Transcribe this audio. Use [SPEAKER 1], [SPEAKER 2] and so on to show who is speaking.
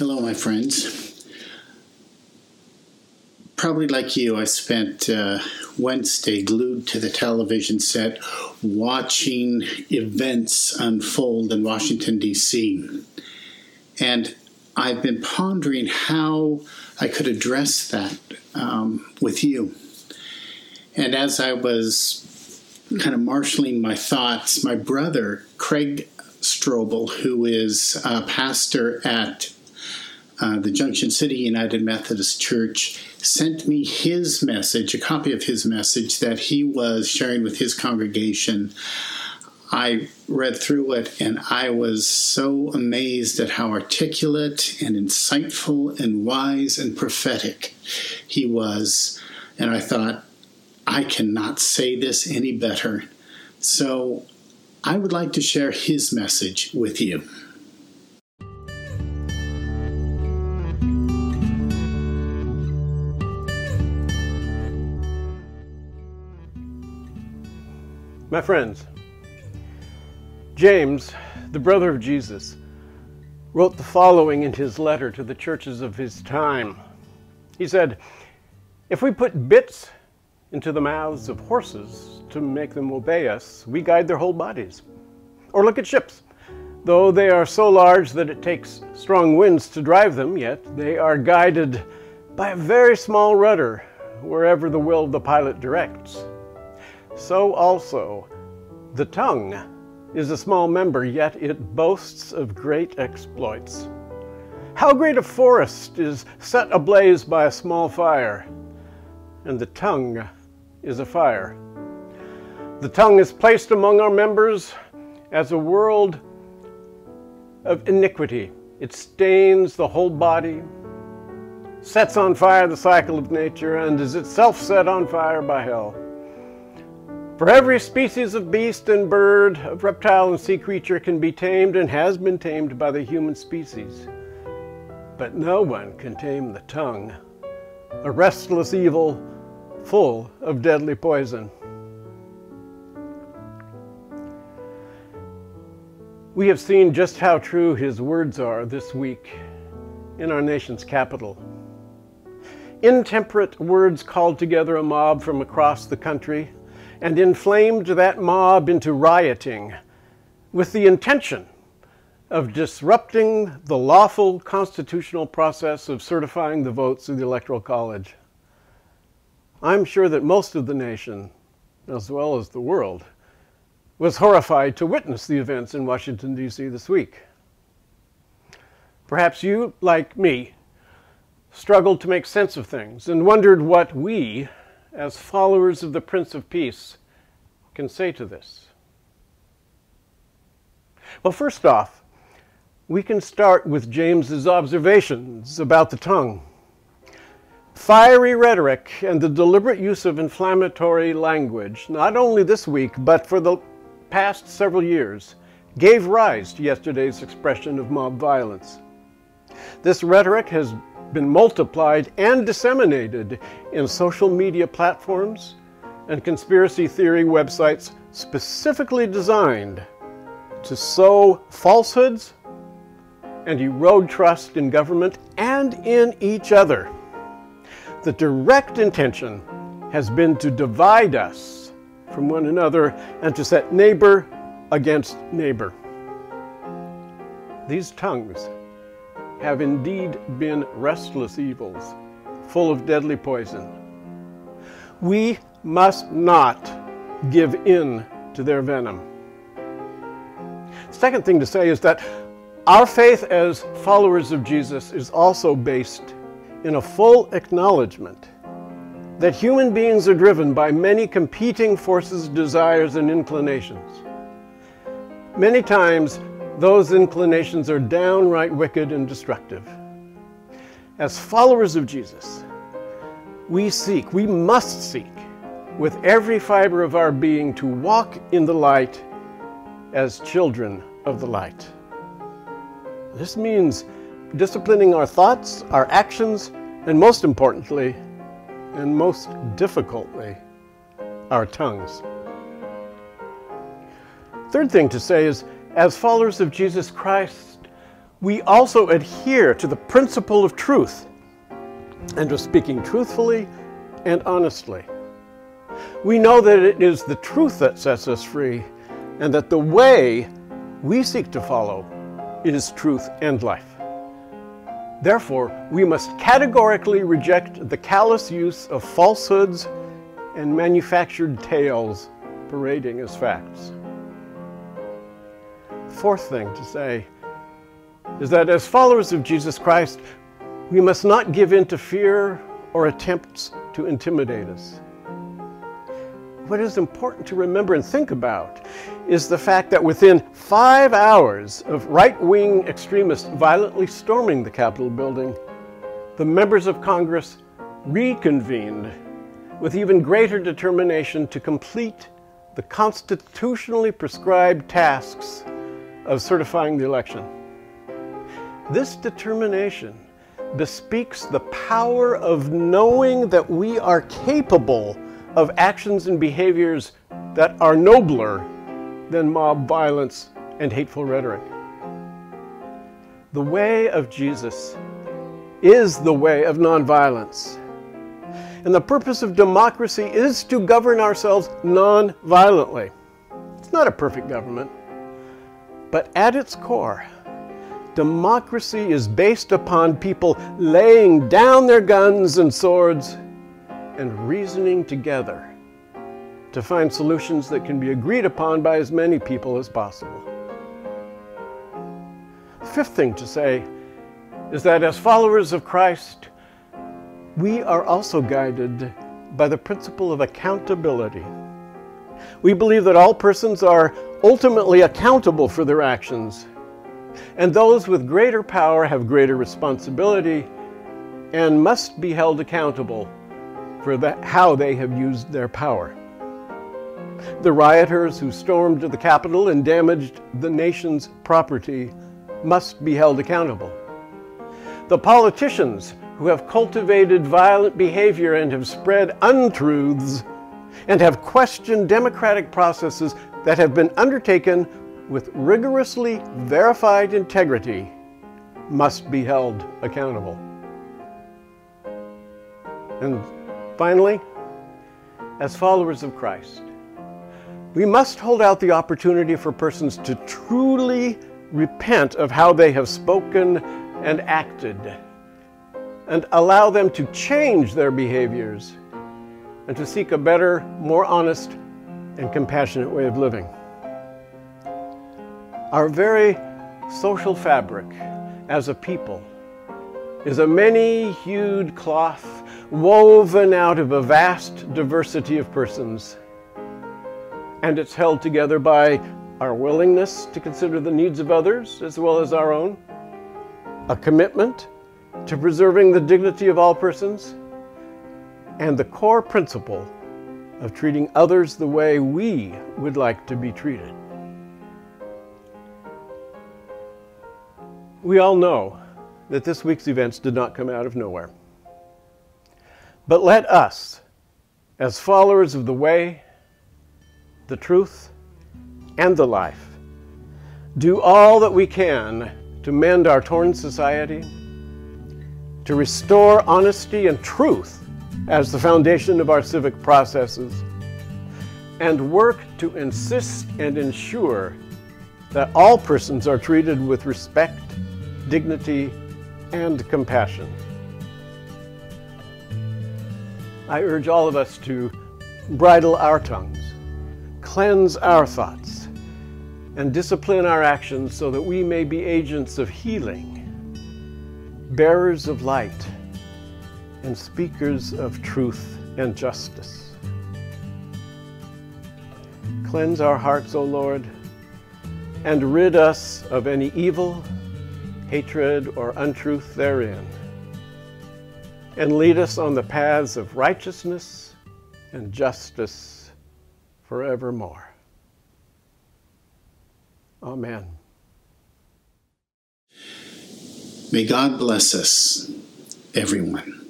[SPEAKER 1] Hello, my friends. Probably like you, I spent uh, Wednesday glued to the television set watching events unfold in Washington, D.C. And I've been pondering how I could address that um, with you. And as I was kind of marshaling my thoughts, my brother, Craig Strobel, who is a pastor at uh, the Junction City United Methodist Church, sent me his message, a copy of his message that he was sharing with his congregation. I read through it and I was so amazed at how articulate and insightful and wise and prophetic he was. And I thought, I cannot say this any better. So I would like to share his message with you.
[SPEAKER 2] My friends, James, the brother of Jesus, wrote the following in his letter to the churches of his time. He said, If we put bits into the mouths of horses to make them obey us, we guide their whole bodies. Or look at ships. Though they are so large that it takes strong winds to drive them, yet they are guided by a very small rudder wherever the will of the pilot directs so also the tongue is a small member, yet it boasts of great exploits. How great a forest is set ablaze by a small fire, and the tongue is a fire. The tongue is placed among our members as a world of iniquity. It stains the whole body, sets on fire the cycle of nature, and is itself set on fire by hell. For every species of beast and bird, of reptile and sea creature can be tamed and has been tamed by the human species. But no one can tame the tongue, a restless evil full of deadly poison. We have seen just how true his words are this week in our nation's capital. Intemperate words called together a mob from across the country and inflamed that mob into rioting with the intention of disrupting the lawful constitutional process of certifying the votes of the Electoral College. I'm sure that most of the nation, as well as the world, was horrified to witness the events in Washington, D.C. this week. Perhaps you, like me, struggled to make sense of things and wondered what we, as followers of the Prince of Peace, can say to this? Well, first off, we can start with James's observations about the tongue. Fiery rhetoric and the deliberate use of inflammatory language, not only this week, but for the past several years, gave rise to yesterday's expression of mob violence. This rhetoric has been multiplied and disseminated in social media platforms and conspiracy theory websites specifically designed to sow falsehoods and erode trust in government and in each other. The direct intention has been to divide us from one another and to set neighbor against neighbor. These tongues have indeed been restless evils, full of deadly poison. We must not give in to their venom. Second thing to say is that our faith as followers of Jesus is also based in a full acknowledgement that human beings are driven by many competing forces, desires, and inclinations. Many times, those inclinations are downright wicked and destructive. As followers of Jesus, we seek, we must seek, with every fiber of our being to walk in the light as children of the light. This means disciplining our thoughts, our actions, and most importantly, and most difficultly, our tongues. Third thing to say is as followers of Jesus Christ, we also adhere to the principle of truth and to speaking truthfully and honestly. We know that it is the truth that sets us free and that the way we seek to follow is truth and life. Therefore, we must categorically reject the callous use of falsehoods and manufactured tales parading as facts. Fourth thing to say is that as followers of Jesus Christ, we must not give in to fear or attempts to intimidate us. What is important to remember and think about is the fact that within five hours of right wing extremists violently storming the Capitol building, the members of Congress reconvened with even greater determination to complete the constitutionally prescribed tasks of certifying the election. This determination bespeaks the power of knowing that we are capable of actions and behaviors that are nobler than mob violence and hateful rhetoric. The way of Jesus is the way of nonviolence. And the purpose of democracy is to govern ourselves non-violently. It's not a perfect government, but at its core, democracy is based upon people laying down their guns and swords and reasoning together to find solutions that can be agreed upon by as many people as possible. The Fifth thing to say is that as followers of Christ, we are also guided by the principle of accountability. We believe that all persons are ultimately accountable for their actions, and those with greater power have greater responsibility and must be held accountable for the, how they have used their power. The rioters who stormed the Capitol and damaged the nation's property must be held accountable. The politicians who have cultivated violent behavior and have spread untruths and have questioned democratic processes that have been undertaken with rigorously verified integrity must be held accountable. And finally, as followers of Christ, we must hold out the opportunity for persons to truly repent of how they have spoken and acted and allow them to change their behaviors and to seek a better, more honest, and compassionate way of living. Our very social fabric as a people is a many hued cloth woven out of a vast diversity of persons. And it's held together by our willingness to consider the needs of others as well as our own, a commitment to preserving the dignity of all persons, and the core principle of treating others the way we would like to be treated. We all know that this week's events did not come out of nowhere. But let us, as followers of the way, the truth, and the life, do all that we can to mend our torn society, to restore honesty and truth as the foundation of our civic processes, and work to insist and ensure that all persons are treated with respect, dignity, and compassion. I urge all of us to bridle our tongues, cleanse our thoughts, and discipline our actions so that we may be agents of healing, bearers of light, and speakers of truth and justice. Cleanse our hearts, O Lord, and rid us of any evil, hatred, or untruth therein, and lead us on the paths of righteousness and justice forevermore. Amen.
[SPEAKER 1] May God bless us, everyone.